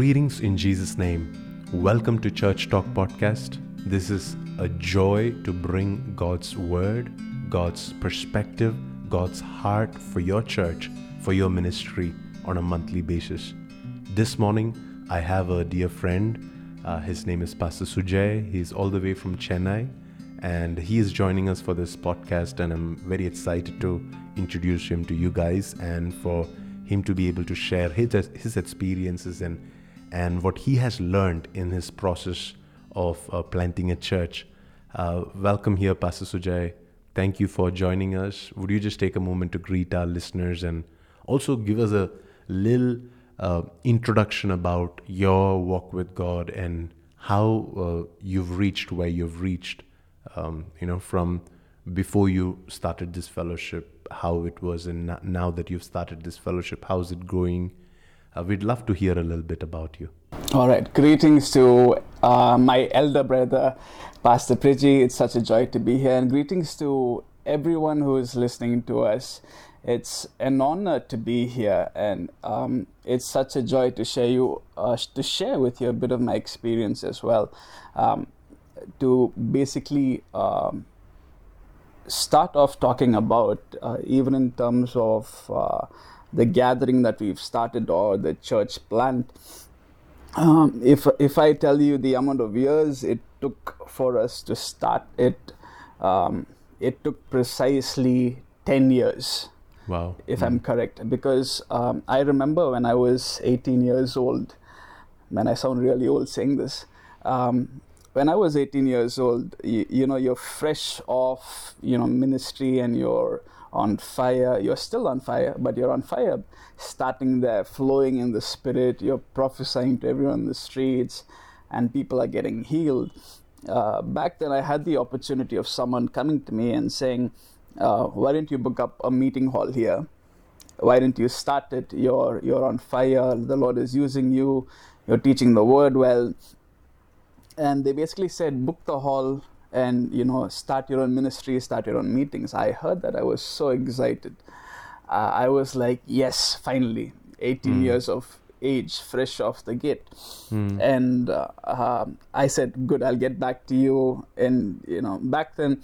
Greetings in Jesus' name. Welcome to Church Talk Podcast. This is a joy to bring God's word, God's perspective, God's heart for your church, for your ministry on a monthly basis. This morning, I have a dear friend. Uh, his name is Pastor Sujay. He's all the way from Chennai and he is joining us for this podcast. And I'm very excited to introduce him to you guys and for him to be able to share his, his experiences and, and what he has learned in his process of uh, planting a church. Uh, welcome here, Pastor Sujay. Thank you for joining us. Would you just take a moment to greet our listeners and also give us a little uh, introduction about your walk with God and how uh, you've reached where you've reached, um, you know, from before you started this fellowship how it was and now that you've started this fellowship how's it going uh, we'd love to hear a little bit about you. All right. Greetings to uh, my elder brother pastor priji. It's such a joy to be here. And greetings to everyone who is listening to us. It's an honor to be here. And um, it's such a joy to share you uh, to share with you a bit of my experience as well. Um, to basically um, start off talking about, uh, even in terms of uh, the gathering that we've started or the church plant. Um, if if I tell you the amount of years it took for us to start it, um, it took precisely ten years. Wow! If mm. I'm correct, because um, I remember when I was 18 years old. Man, I sound really old saying this. Um, when I was 18 years old, you, you, know, you're fresh off, you know, ministry and you're on fire. You're still on fire, but you're on fire, starting there, flowing in the spirit. You're prophesying to everyone in the streets, and people are getting healed. Uh, back then, I had the opportunity of someone coming to me and saying, uh, "Why didn't you book up a meeting hall here? Why didn't you start it? You're you're on fire. The Lord is using you. You're teaching the word well." and they basically said book the hall and you know start your own ministry start your own meetings. I heard that. I was so excited. Uh, i was like yes finally. 18 mm. years of age fresh off the gate. Mm. and uh, uh, i said good i'll get back to you. And you know back then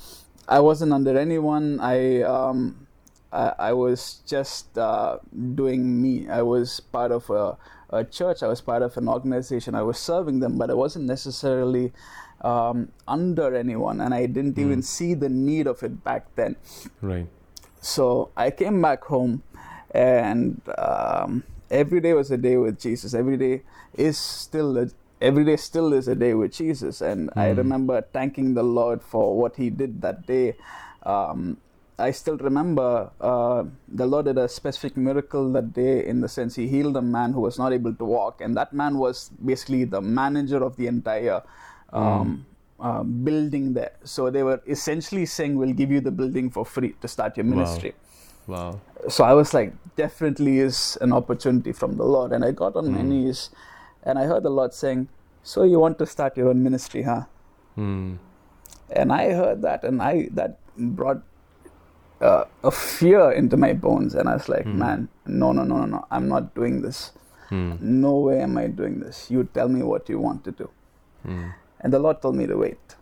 i wasn't under anyone. I um, I, I, was just uh, doing me. I was part of a a church, I was part of an organization, I was serving them, but I wasn't necessarily um, under anyone, and I didn't mm. even see the need of it back then. Right. So I came back home, and um, every day was a day with Jesus. Every day is still a every day still is a day with Jesus, and mm. I remember thanking the Lord for what He did that day. Um, I still remember uh, the Lord did a specific miracle that day in the sense He healed a man who was not able to walk, and that man was basically the manager of the entire um, uh, building there. So they were essentially saying, "We'll give you the building for free to start your ministry." Wow. wow. So I was like, definitely is an opportunity from the Lord, and I got on mm. my knees, and I heard the Lord saying, "So you want to start your own ministry, huh?" Mm. And I heard that, and I that brought uh, a fear into my bones, and I was like, mm. man, no, no, no, no, no, I'm not doing this. Mm. No way am I doing this. You tell me what you want to do. Mm. And the Lord told me to wait.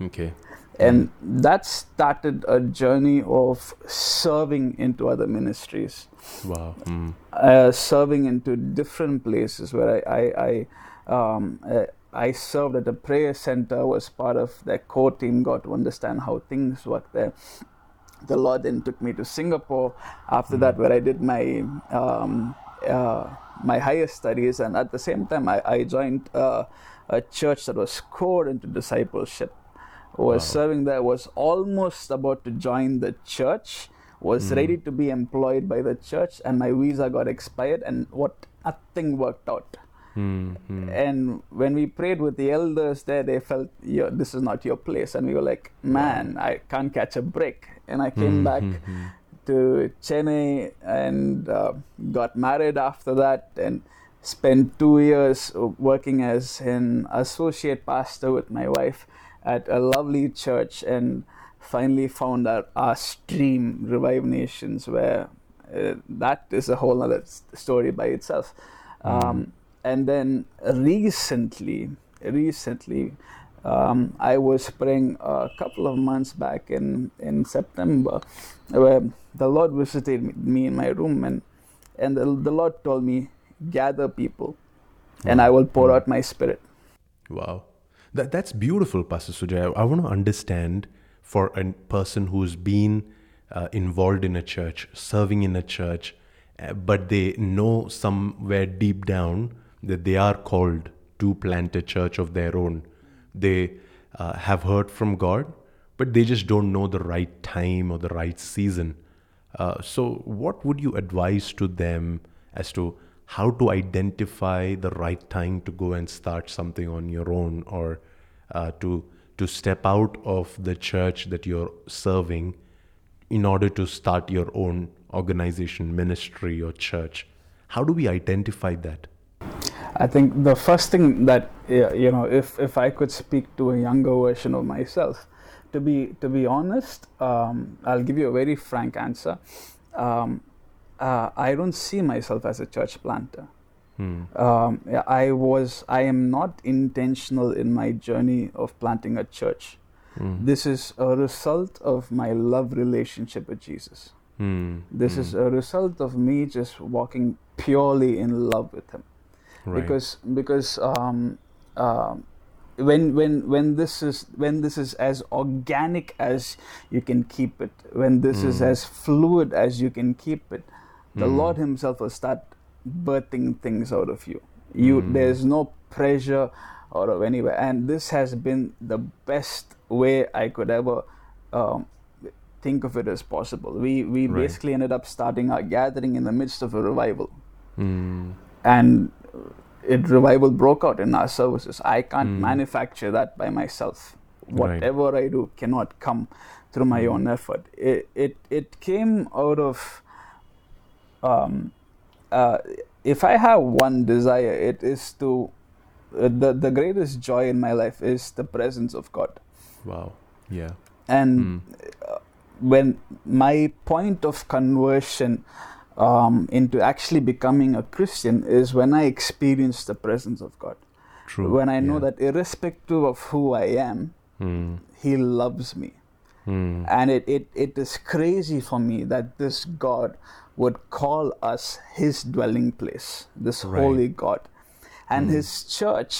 Okay. And that started a journey of serving into other ministries. Wow. Hmm. Uh, serving into different places where I, I, I um, uh, I served at a prayer center, was part of their core team, got to understand how things work there the Lord then took me to Singapore after mm. that, where I did my um, uh, my higher studies, and at the same time, I, I joined uh, a church that was core into discipleship. Was wow. serving there, was almost about to join the church, was mm. ready to be employed by the church, and my visa got expired, and what nothing worked out. Mm-hmm. And when we prayed with the elders there, they felt, this is not your place. And we were like, man, I can't catch a break. And I came mm-hmm. back to Chennai and uh, got married after that and spent two years working as an associate pastor with my wife at a lovely church and finally found our, our stream, Revive Nations, where uh, that is a whole other story by itself. Mm. Um, and then recently, recently, um, I was praying a couple of months back in, in September, where the Lord visited me in my room, and and the, the Lord told me, gather people, and I will pour out my spirit. Wow. That, that's beautiful, Pastor Sujay. I, I want to understand for a person who's been uh, involved in a church, serving in a church, uh, but they know somewhere deep down that they are called to plant a church of their own. They uh, have heard from God, but they just don't know the right time or the right season. Uh, so, what would you advise to them as to how to identify the right time to go and start something on your own or uh, to to step out of the church that you're serving in order to start your own organization, ministry, or church? How do we identify that? I think the first thing that you know, if if I could speak to a younger version of myself, to be to be honest, um, I'll give you a very frank answer. Um, uh, I don't see myself as a church planter. Hmm. Um, I was I am not intentional in my journey of planting a church. Hmm. This is a result of my love relationship with Jesus. Hmm. This Hmm. is a result of me just walking purely in love with Him right. because because um, um, when when when this is when this is as organic as you can keep it when this is Mm. as fluid as you can keep it the Mm. lord himself will start birthing things out of you you Mm. there's no pressure out of anywhere and this has been the best way i could ever um, think of it as possible we we Right. basically ended up starting our gathering in the midst of a revival Hmm. and it revival broke out in our services. I can't Mm. manufacture that by myself. Right. Whatever I do cannot come through my own effort. It it it came out of. Um, uh, if I have one desire, it is to. Uh, the the greatest joy in my life is the presence of God, Wow. Yeah. and Hmm. when my point of conversion um, into actually becoming a Christian is when I experience the presence of God. True. When I know yeah. that irrespective of who I am, Hmm. He loves me. Hmm. And it, it, it is crazy for me that this God would call us His dwelling place, this Right. holy God. And Mm. His church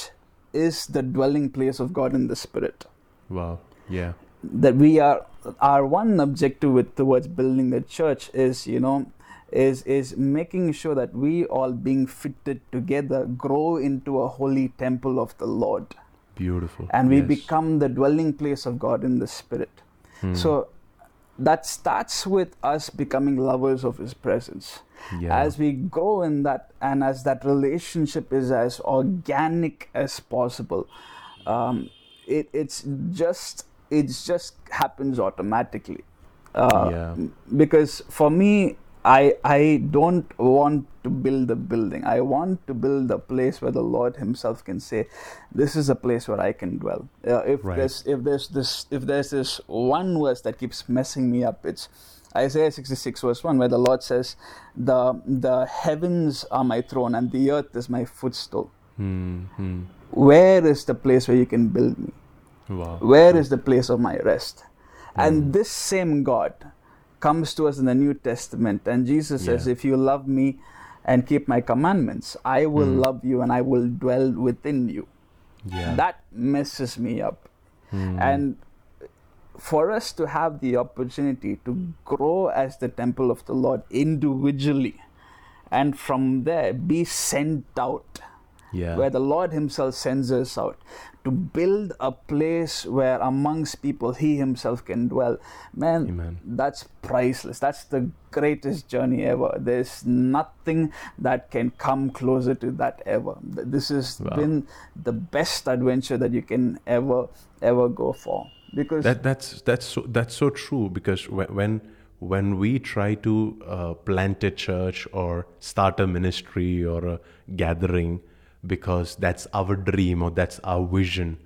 is the dwelling place of God in the Spirit. Wow. Yeah. that we are our one objective with towards building the church is you know is is making sure that we all being fitted together grow into a holy temple of the lord Beautiful. and we Yes. become the dwelling place of god in the spirit Hmm. so that starts with us becoming lovers of his presence yeah. as we go in that and as that relationship is as organic as possible um, it, it's just it just happens automatically uh, Yeah. because for me I, I don't want to build a building. I want to build a place where the Lord Himself can say, "This is a place where I can dwell." Uh, if Right. there's if there's this if there's this one verse that keeps messing me up, it's Isaiah 66 verse 1 where the Lord says, "The the heavens are my throne and the earth is my footstool." Hmm. Hmm. Where is the place where you can build me? Wow. Where is the place of my rest? And this same God comes to us in the New Testament, and Jesus says, If you love me and keep my commandments, I will Mm. love you and I will dwell within you. Yeah. That messes me up. Hmm. And for us to have the opportunity to grow as the temple of the Lord individually, and from there be sent out yeah. where the Lord Himself sends us out to build a place where amongst people He Himself can dwell. Man, Amen. that's priceless. That's the greatest journey ever. There's nothing that can come closer to that ever. This has Wow. been the best adventure that you can ever, ever go for. Because that that's that's so that's so true because when when, we try to uh, plant a church or start a ministry or a gathering because that's our dream or that's our vision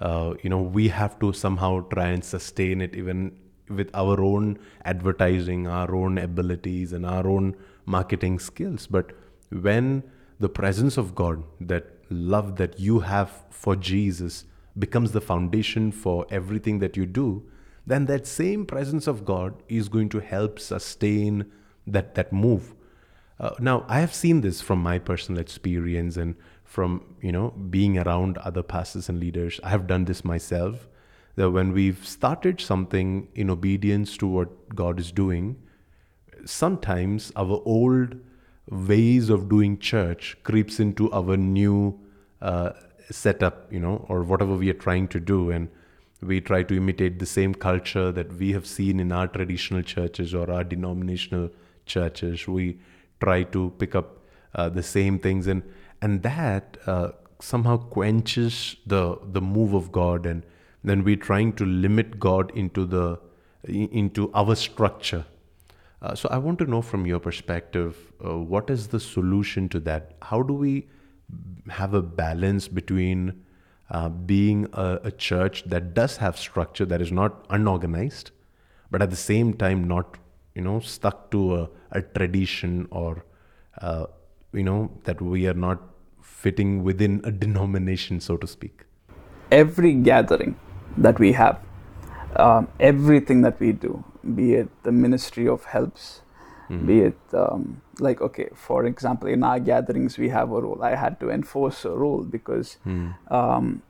uh, you know we have to somehow try and sustain it even with our own advertising our own abilities and our own marketing skills but when the presence of God, that love that you have for Jesus, becomes the foundation for everything that you do, then that same presence of God is going to help sustain that, that move. Uh, now, I have seen this from my personal experience and from you know being around other pastors and leaders. I have done this myself. That when we've started something in obedience to what God is doing, sometimes our old ways of doing church creeps into our new uh, setup, you know, or whatever we are trying to do, and we try to imitate the same culture that we have seen in our traditional churches or our denominational churches. We try to pick up uh, the same things, and and that uh, somehow quenches the the move of God, and then we're trying to limit God into the into our structure. Uh, so I want to know from your perspective, uh, what is the solution to that? How do we have a balance between uh, being a, a, church that does have structure that is not unorganized, but at the same time not you know stuck to a, a tradition or uh, you know that we are not fitting within a denomination, so to speak. Every gathering that we have, um, everything that we do, be it the ministry of helps, mm-hmm. be it um, like okay for example in our gatherings we have a rule i had to enforce a rule because mm. um,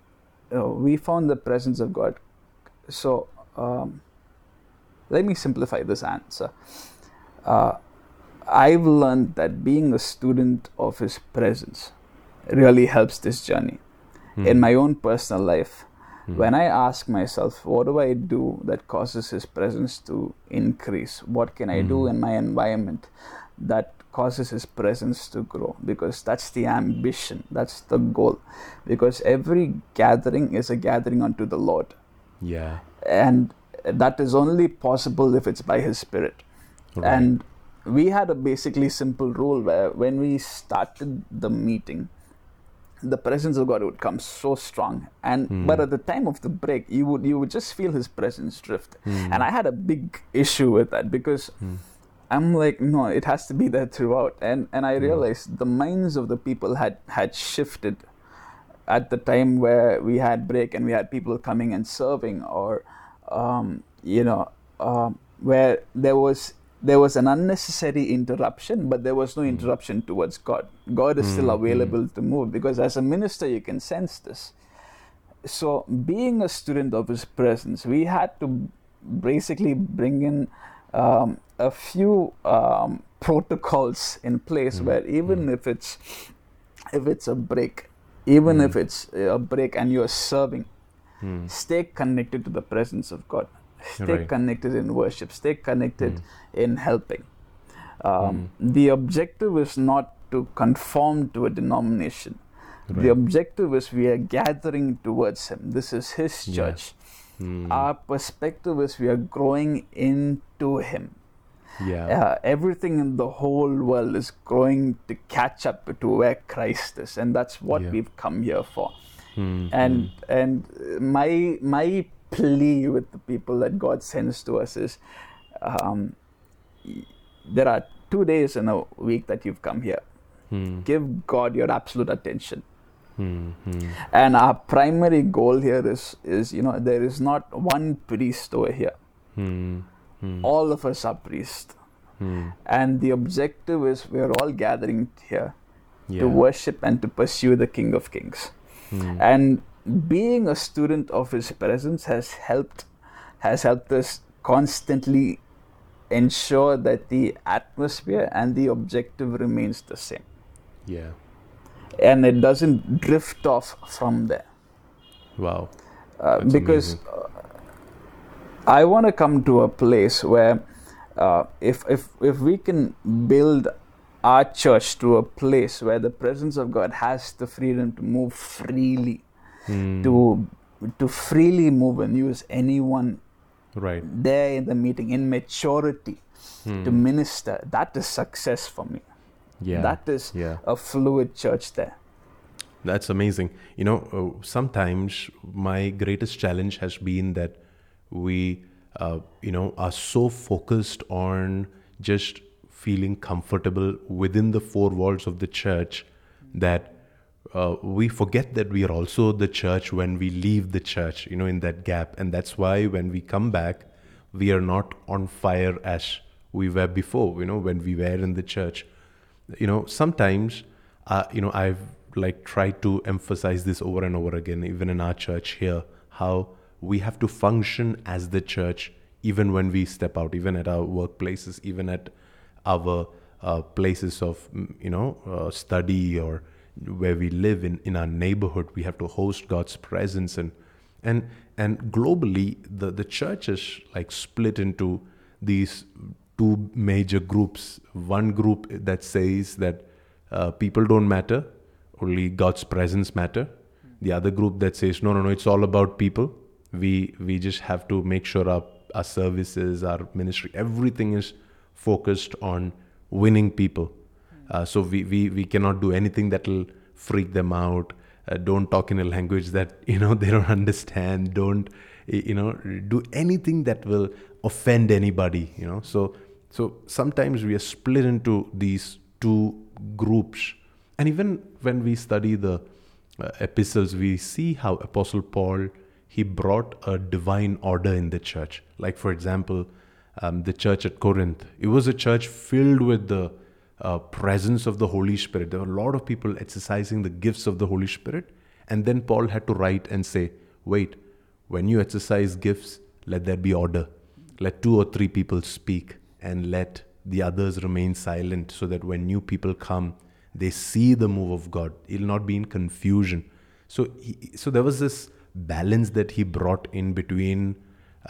uh, we found the presence of god so um, let me simplify this answer uh, i've learned that being a student of his presence really helps this journey mm. in my own personal life Mm-hmm. When I ask myself, what do I do that causes His presence to increase? What can I mm-hmm. do in my environment that causes His presence to grow? Because that's the ambition, that's the goal. Because every gathering is a gathering unto the Lord. Yeah. And that is only possible if it's by His Spirit. Right. And we had a basically simple rule where when we started the meeting, the presence of God would come so strong. And mm. but at the time of the break, you would you would just feel His presence drift. Mm. And I had a big issue with that because mm. I'm like, no, it has to be there throughout. And and I realized the minds of the people had had shifted at the time where we had break and we had people coming and serving, or um, you know, um, where there was there was an unnecessary interruption, but there was no hmm. interruption towards God. God is mm, still hmm. available mm. to move because as a minister, you can sense this. So, being a student of His presence, we had to basically bring in um, a few um, protocols in place mm. where even if it's if it's a break, even if it's a break and you're serving, stay connected to the presence of God stay right. connected in worship, stay connected mm. in helping. Um, mm. The objective is not to conform to a denomination. Right. The objective is we are gathering towards Him. This is His church. Yeah. Mm. Our perspective is we are growing into Him. Yeah. Uh, everything in the whole world is growing to catch up to where Christ is, and that's what yeah. we've come here for. Mm. And and my my plea with the people that God sends to us is um, there are two days in a week that you've come here. Hmm. Give God your absolute attention. Hmm. Hmm. And our primary goal here is, is, you know, there is not one priest over here. Hmm. Hmm. All of us are priests. And the objective is we're all gathering here yeah. to worship and to pursue the King of Kings. And being a student of his presence has helped has helped us constantly ensure that the atmosphere and the objective remains the same. Yeah. And it doesn't drift off from there. Wow. Uh, because uh, i want to come to a place where uh, if if if we can build our church to a place where the presence of god has the freedom to move freely mm. to to freely move and use anyone right there in the meeting in maturity mm. to minister that is success for me yeah that is yeah. a fluid church there that's amazing you know uh, sometimes my greatest challenge has been that we uh, you know are so focused on just feeling comfortable within the four walls of the church that uh, we forget that we are also the church when we leave the church, you know, in that gap. And that's why when we come back, we are not on fire as we were before, you know, when we were in the church. You know, sometimes, uh, you know, I've like tried to emphasize this over and over again, even in our church here, how we have to function as the church even when we step out, even at our workplaces, even at our uh, places of, mm, you know, uh, study or where we live in, in our neighborhood. We have to host God's presence and and and globally the, the church is like split into these two major groups. One group that says that uh, people don't matter, only God's presence matter. The other group that says no no no it's all about people. We we just have to make sure our our services, our ministry, everything is focused on winning people. Uh, so we, we, we cannot do anything that will freak them out. Uh, don't talk in a language that you know they don't understand. Don't you know do anything that will offend anybody. You know. So so sometimes we are split into these two groups, and even when we study the uh, epistles, we see how Apostle Paul he brought a divine order in the church. Like for example, um, the church at Corinth, it was a church filled with the uh, presence of the Holy Spirit. There were a lot of people exercising the gifts of the Holy Spirit. And then Paul had to write and say, wait, when you exercise gifts, let there be order. Let two or three people speak and let the others remain silent so that when new people come, they see the move of God. It'll not be in confusion. So, he, so there was this balance that he brought in between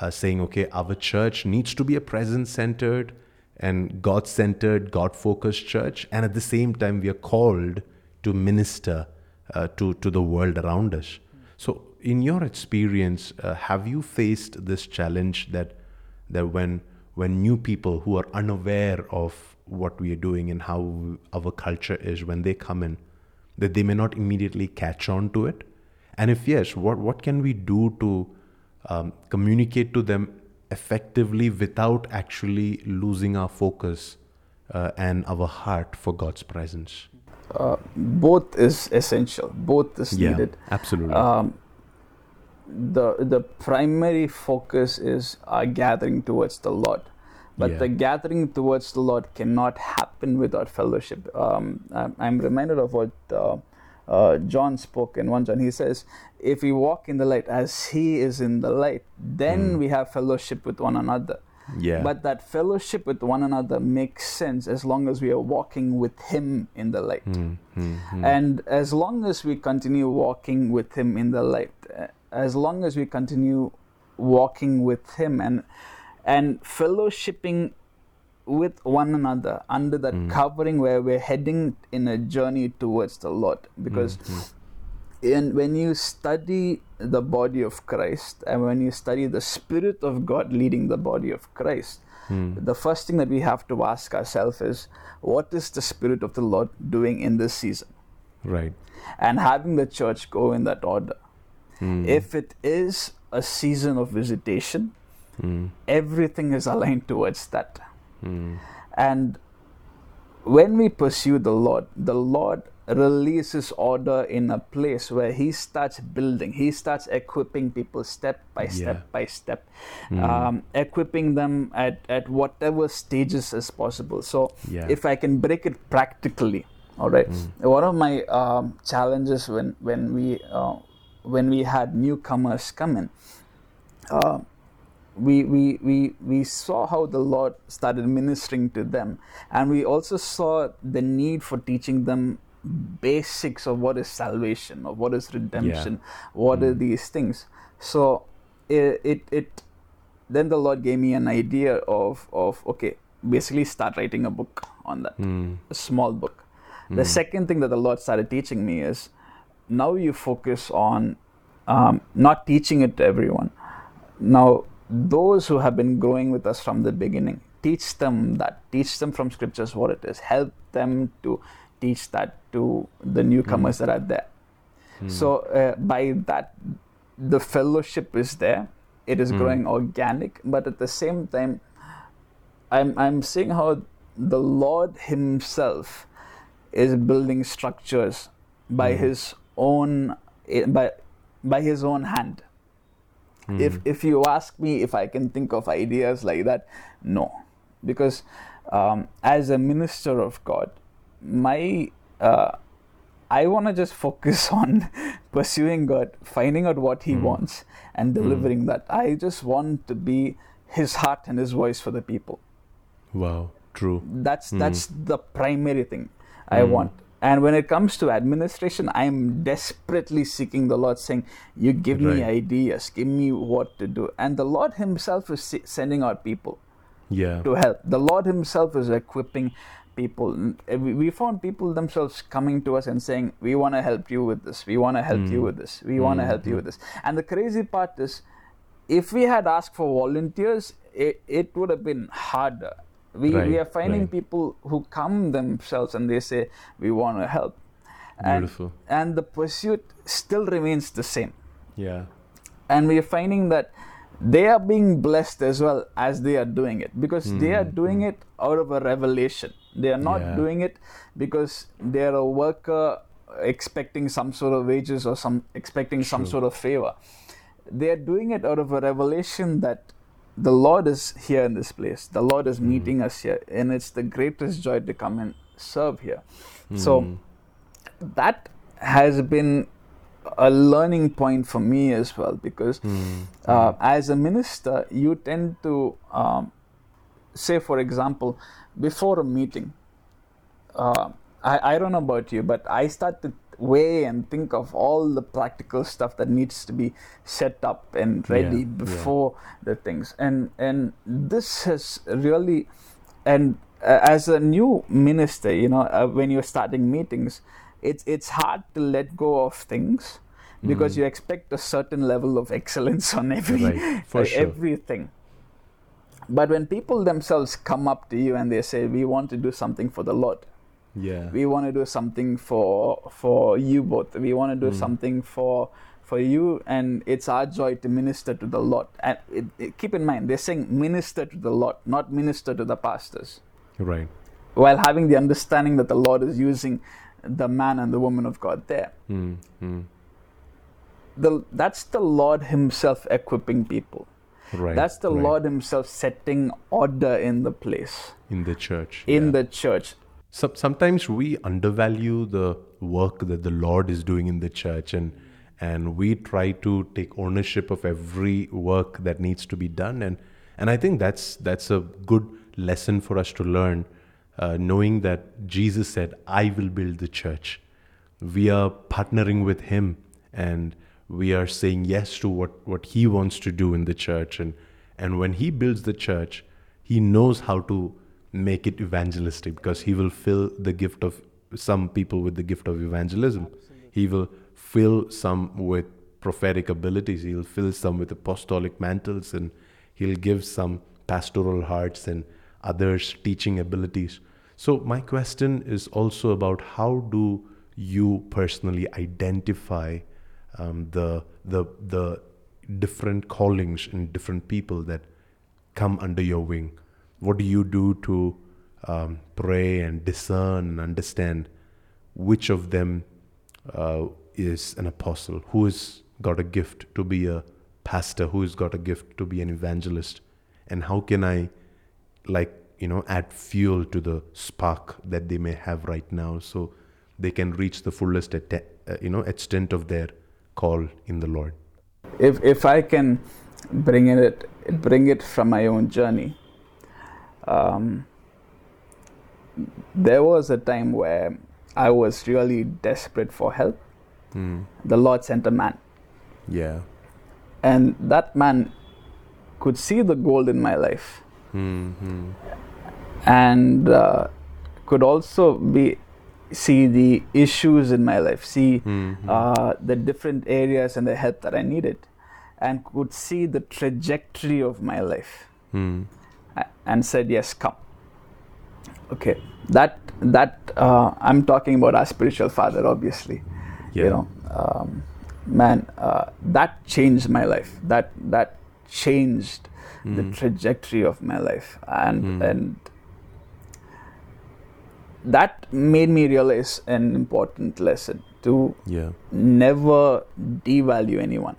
uh, saying, okay, our church needs to be a presence centered and God centered, God focused church. And at the same time, we are called to minister uh, to, to the world around us. So, in your experience, uh, have you faced this challenge that, that when, when new people who are unaware of what we are doing and how our culture is, when they come in, that they may not immediately catch on to it? And if yes, what, what can we do to um, communicate to them effectively without actually losing our focus uh, and our heart for God's presence? Uh, both is essential. Both is yeah, needed. Absolutely. Um, the the primary focus is our gathering towards the Lord, but Yeah. the gathering towards the Lord cannot happen without fellowship. Um, I'm, reminded of what uh, uh, John spoke in one John. He says, "If we walk in the light as He is in the light, then Mm. we have fellowship with one another." yeah. But that fellowship with one another makes sense as long as we are walking with Him in the light. Mm, mm, mm. And as long as we continue walking with Him in the light, uh, as long as we continue walking with Him and and fellowshipping with one another under that Mm. covering where we're heading in a journey towards the Lord, because Mm, mm. in, when you study the body of Christ and when you study the Spirit of God leading the body of Christ, Mm. the first thing that we have to ask ourselves is, what is the Spirit of the Lord doing in this season? right. and having the church go in that order. Mm, If it is a season of visitation, mm, everything is aligned towards that. Mm. And when we pursue the Lord, the Lord releases order in a place where He starts building, He starts equipping people step by step Yeah. by step, Mm. um, equipping them at, at whatever stages as possible. So, Yeah. if I can break it practically, all right. Mm. One of my um, challenges when when we uh, when we had newcomers come in, uh, we, we we we saw how the Lord started ministering to them, and we also saw the need for teaching them basics of what is salvation, of what is redemption, what are Mm. these things. So it, it it then the Lord gave me an idea of of okay, basically start writing a book on that, Mm. a small book. The Mm. second thing that the Lord started teaching me is now you focus on um, not teaching it to everyone. Now, those who have been growing with us from the beginning, teach them that. Teach them from scriptures what it is. Help them to teach that to the newcomers that are there. Mm. So, uh, by that, the fellowship is there. It is Mm. growing organic, but at the same time, I'm, I'm seeing how the Lord Himself is building structures by Mm. his own eh, by by his own hand. Mm. If if you ask me if I can think of ideas like that, no, because um, as a minister of God, my uh, I want to just focus on pursuing God, finding out what He Mm. wants, and delivering that. I just want to be His heart and His voice for the people. wow, true. That's Mm. that's the primary thing I Mm. want. And when it comes to administration, I'm desperately seeking the Lord, saying, "You give me ideas, give me what to do." And the Lord Himself is sending out people Yeah. to help. The Lord Himself is equipping people. Eh, We found people themselves coming to us and saying, "We want to help you with this. We want to help you Mm. with this. We want to Mm, help you mm. with this." And the crazy part is, if we had asked for volunteers, it, it would have been harder. We, we are finding right. people who come themselves and they say, "We want to help," and Beautiful. and the pursuit still remains the same Yeah. and we are finding that they are being blessed as well as they are doing it because they are Mm, doing it out of a revelation they are not Yeah. doing it because they are a worker expecting some sort of wages or some expecting some sort of favor they are doing it out of a revelation that the lord is here in this place the lord is Mm. meeting us here and it's the greatest joy to come and serve here So, Mm. that has been a learning point for me as well because Mm. uh, as a minister, you tend to um, say, for example, before a meeting, uh, I, I don't know about you, but I start to weigh and think of all the practical stuff that needs to be set up and ready Yeah, before the things. And and this has really, and uh, as a new minister, you know, uh, when you're starting meetings, it's it's hard to let go of things because Mm. you expect a certain level of excellence on every Right, for uh, sure. everything. But when people themselves come up to you and they say, "We want to do something for the Lord. Yeah. We want to do something for for you both. We want to do Mm. something for for you, and it's our joy to minister to the Lord." And it, it- keep in mind, they're saying minister to the Lord, not minister to the pastors, Right. while having the understanding that the Lord is using the man and the woman of God there. Mm. Mm. The, that's the Lord Himself equipping people. Right. That's the right. Lord Himself setting order in the place, in the church. in yeah. the church. Some, sometimes we undervalue the work that the Lord is doing in the church and and we try to take ownership of every work that needs to be done. And and I think that's that's a good lesson for us to learn uh, knowing that Jesus said I will build the church. We are partnering with him and we are saying yes to what what he wants to do in the church. And and when he builds the church he knows how to make it evangelistic because he will fill the gift of some people with the gift of evangelism. He will fill some with prophetic abilities. He'll fill some with apostolic mantles and he'll give some pastoral hearts and others teaching abilities. So my question is also about how do you personally identify um, the the the different callings in different people that come under your wing what do you do to um, pray and discern and understand which of them uh, is an apostle? Who has got a gift to be a pastor? Who has got a gift to be an evangelist? And how can i like you know add fuel to the spark that they may have right now so they can reach the fullest atte- uh, you know extent of their call in the lord? If if I can bring it bring it from my own journey, um, there was a time where I was really desperate for help. mm. The Lord sent a man, yeah and that man could see the gold in my life mm-hmm. and uh, could also be see the issues in my life, see Mm-hmm. uh, the different areas and the help that I needed, and could see the trajectory of my life, mm. And said, "Yes, come." Okay, that that uh, I'm talking about our spiritual father, obviously. yeah You know, um, man, uh, that changed my life. That that changed the Mm. trajectory of my life, and Mm. and that made me realize an important lesson to Yeah. never devalue anyone.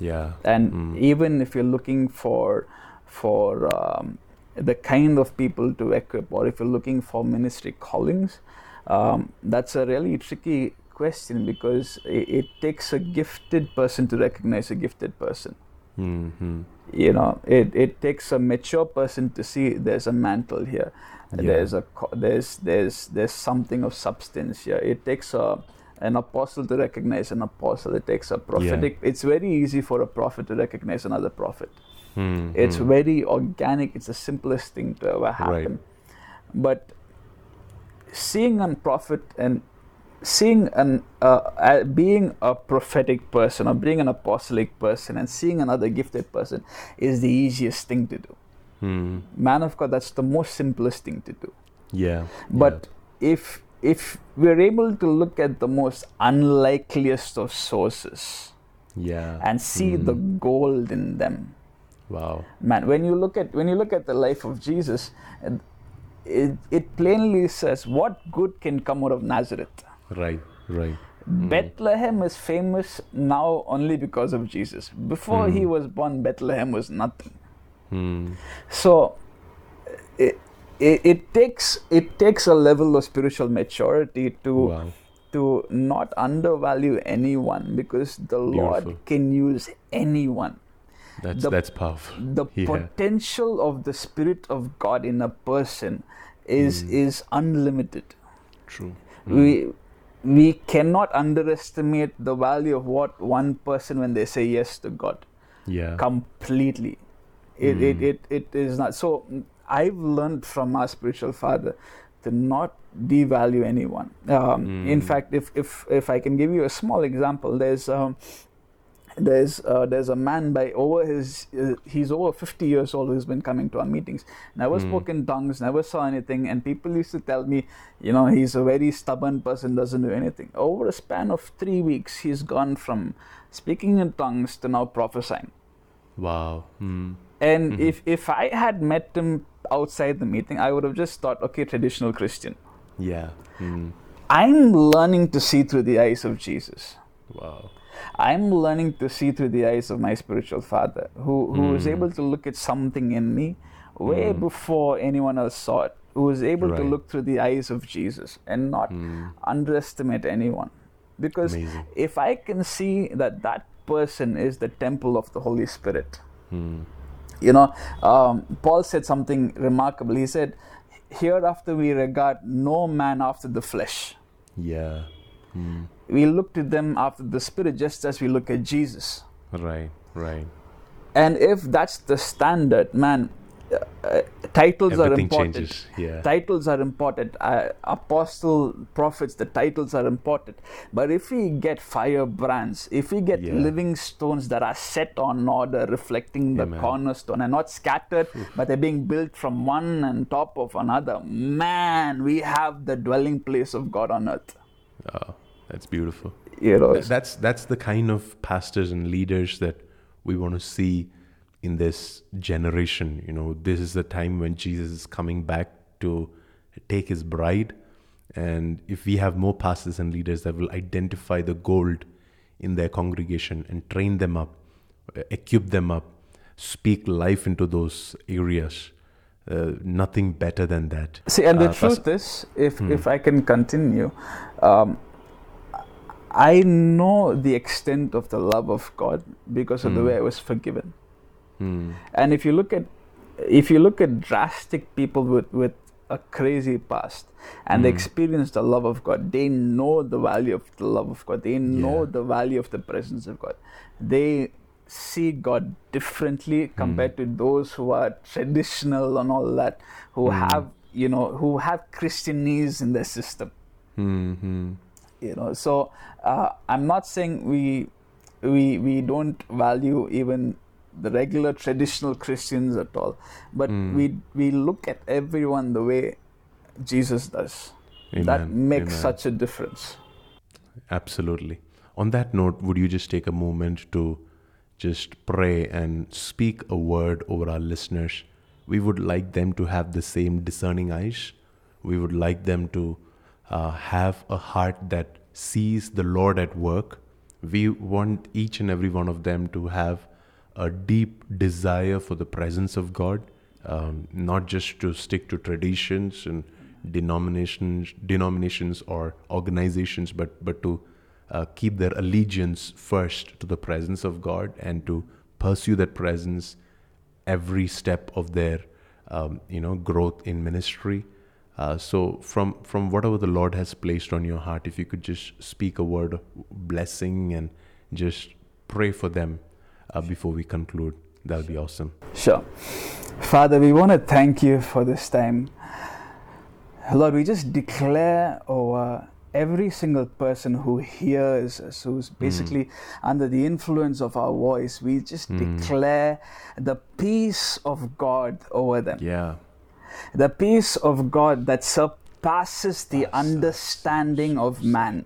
Yeah. And Mm. even if you're looking for for um, the kind of people to equip, or if you're looking for ministry callings, um, that's a really tricky question because it, it takes a gifted person to recognize a gifted person. hmm You know, it, it takes a mature person to see there's a mantle here. Yeah. There's a there's there's there's something of substance here. It takes a an apostle to recognize an apostle. It takes a prophetic. It's very easy for a prophet to recognize another prophet. Hmm It's very organic. It's the simplest thing to ever happen. But seeing a prophet and seeing an uh, being a prophetic person or being an apostolic person and seeing another gifted person is the easiest thing to do. Hmm. Man of God, that's the most simplest thing to do. Yeah. But if if we're able to look at the most unlikeliest of sources yeah. and see the Mm. gold in them, Wow. man when you look at when you look at the life of jesus it, it plainly says what good can come out of nazareth Right. Right. Mm. bethlehem is famous now only because of jesus before he Mm. was born bethlehem was nothing Hmm. so it, it, it takes it takes a level of spiritual maturity to Wow. to not undervalue anyone because the lord can use anyone That's The- that's powerful. the Yeah. potential of the spirit of god in a person is Mm. is unlimited True. we we cannot underestimate the value of what one person when they say yes to god Yeah. completely it, it, Mm. it, it is not so mm, i've learned from our spiritual father to not devalue anyone um, in Mm. fact if, if if i can give you a small example there's um, there's uh, there's a man by over his uh, he's over 50 years old who's been coming to our meetings never Mm. spoke in tongues never saw anything and people used to tell me you know he's a very stubborn person doesn't do anything over a span of three weeks he's gone from speaking in tongues to now prophesying Wow. Hmm. and Mhm. if if i had met him outside the meeting i would have just thought okay traditional christian Yeah. Hmm. i'm learning to see through the eyes of jesus Wow. I'm learning to see through the eyes of my spiritual father, who, who Mm. able to look at something in me way Mm. before anyone else saw it, who is able to look through the eyes of Jesus and not Hmm. underestimate anyone. Because Amazing. if I can see that that person is the temple of the Holy Spirit, Hmm. you know, um, Paul said something remarkable. He said, Hereafter we regard no man after the flesh. Yeah. Hmm. We look to them after the Spirit, just as we look at Jesus. Right. Right. And if that's the standard, man, uh, titles are Everything important. changes. Yeah. Titles are important. Uh, apostle, prophets, the titles are important. But if we get firebrands, if we get Yeah. living stones that are set on order, reflecting the Amen. cornerstone and not scattered, but they're being built from one and top of another, man, we have the dwelling place of God on earth. Oh, that's beautiful. You know, Th- That's that's the kind of pastors and leaders that we want to see in this generation. You know, this is the time when Jesus is coming back to take his bride. And if we have more pastors and leaders that will identify the gold in their congregation and train them up, uh, equip them up, speak life into those areas, uh, nothing better than that. See, and the Uh, truth is, if Hmm. if I can continue, um, I know the extent of the love of God because of the Hmm. way I was forgiven. Hmm. And if you look at if you look at drastic people with with a crazy past and they Hmm. experience the love of God, they know the value of the love of God. They know Yeah. the value of the presence of God. They see God differently compared to those who are traditional and all that, who Hmm. have you know who have Christianese in their system Hmm. You know so uh, i'm not saying we we we don't value even the regular traditional christians at all but Mm. we we look at everyone the way jesus does that makes Amen. such a difference Absolutely. On that note, would you just take a moment to just pray and speak a word over our listeners? We would like them to have the same discerning eyes. We would like them to uh, have a heart that sees the Lord at work. We want each and every one of them to have a deep desire for the presence of God, um, not just to stick to traditions and denominations, denominations or organizations, but but to uh, keep their allegiance first to the presence of God and to pursue that presence every step of their um, you know growth in ministry. Uh, so from from whatever the Lord has placed on your heart, if you could just speak a word of blessing and just pray for them uh, before we conclude, that'll be awesome. Sure. Father, we want to thank you for this time. Lord, we just declare over every single person who hears us, who's basically under the influence of our voice, we just declare the peace of God over them. Yeah. The peace of God that surpasses the understanding of man.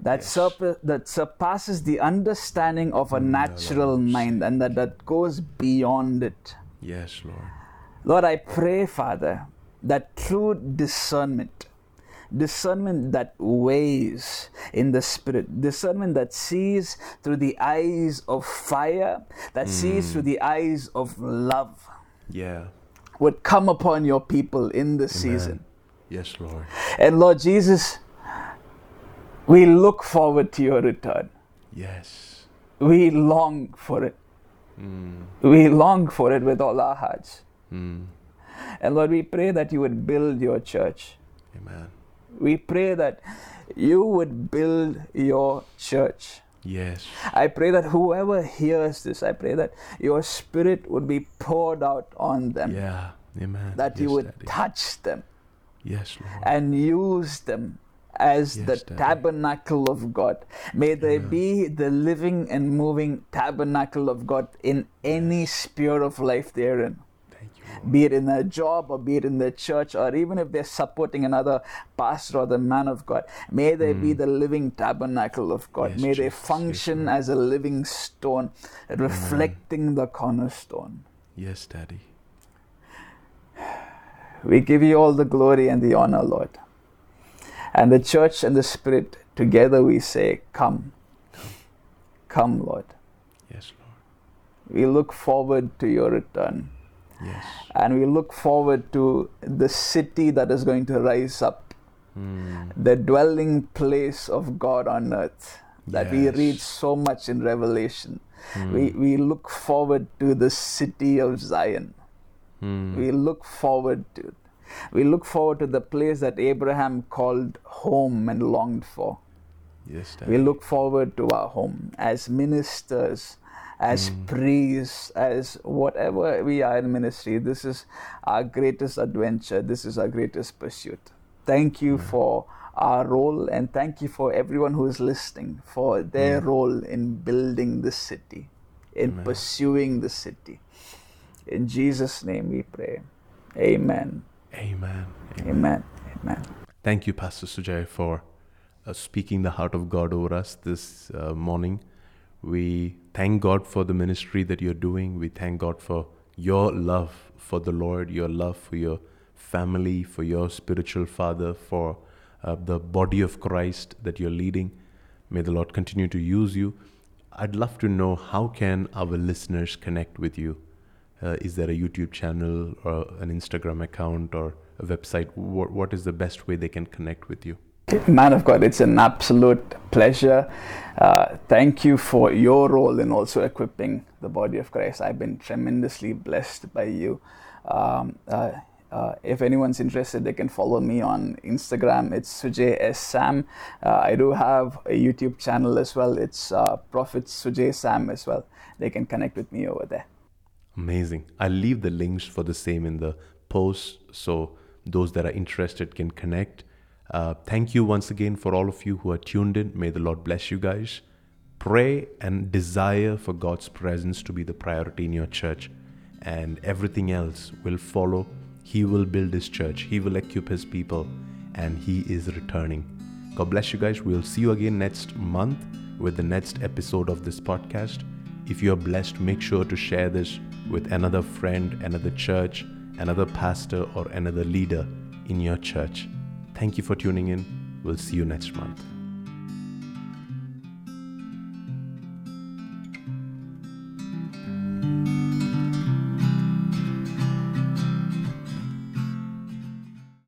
That, surpa- that surpasses the understanding of a natural mind and that, that goes beyond it. Yes, Lord. Lord, I pray, Father, that true discernment, discernment that weighs in the spirit, discernment that sees through the eyes of fire, that sees through the eyes of love, Yeah. Would come upon your people in this season. Yes, Lord. And Lord Jesus, we look forward to your return. Yes. We long for it. Mm. We long for it with all our hearts. Mm. And Lord, we pray that you would build your church. Amen. We pray that you would build your church. Yes. I pray that whoever hears this, I pray that your spirit would be poured out on them, Yeah. Amen. that you would Daddy. touch them Yes, Lord. and use them as Yes, the Daddy. tabernacle of God. May they be the living and moving tabernacle of God in any sphere of life they're in. Thank you, Lord. be it in their job or be it in their church or even if they're supporting another pastor or the man of God. May they be hmm. the living tabernacle of God. Yes, May they Jesus. Yes, function Lord. as a living stone, reflecting hmm. the cornerstone. Yes, Daddy. We give you all the glory and the honor, Lord. And the church and the Spirit, together we say, Come. Come, Lord. Yes, Lord. We look forward to your return. Yes. And we look forward to the city that is going to rise up Mm. the dwelling place of God on earth that we read so much in Revelation. Mm. We, we look forward to the city of Zion. Mm. We look forward to. We look forward to the place that Abraham called home and longed for. Yes, Daddy. We look forward to our home as ministers, as priests, as whatever we are in ministry. This is our greatest adventure. This is our greatest pursuit. Thank you for our role and thank you for everyone who is listening for their role in building the city, in Amen. pursuing the city. In Jesus' name we pray. Amen. Amen. Amen. Amen. Amen. Thank you, Pastor Sujay, for uh, speaking the heart of God over us this uh, morning. We thank God for the ministry that you're doing. We thank God for your love for the Lord, your love for your family, for your spiritual father, for uh, the body of Christ that you're leading. May the Lord continue to use you. I'd love to know how can our listeners connect with you? Uh, is there a YouTube channel or an Instagram account or a website? What, what is the best way they can connect with you? Man of God, it's an absolute pleasure. Uh, thank you for your role in also equipping the body of Christ. I've been tremendously blessed by you. Um, uh, uh, if anyone's interested, they can follow me on Instagram. It's Sujay S. Sam. Uh, I do have a YouTube channel as well. It's uh, Prophet Sujay Sam as well. They can connect with me over there. Amazing. I'll leave the links for the same in the post so those that are interested can connect. Uh, thank you once again for all of you who are tuned in. May the Lord bless you guys. Pray and desire for God's presence to be the priority in your church, and everything else will follow. He will build His church, He will equip His people, and He is returning. God bless you guys. We'll see you again next month with the next episode of this podcast. If you are blessed, make sure to share this with another friend, another church, another pastor, or another leader in your church. Thank you for tuning in. We'll see you next month.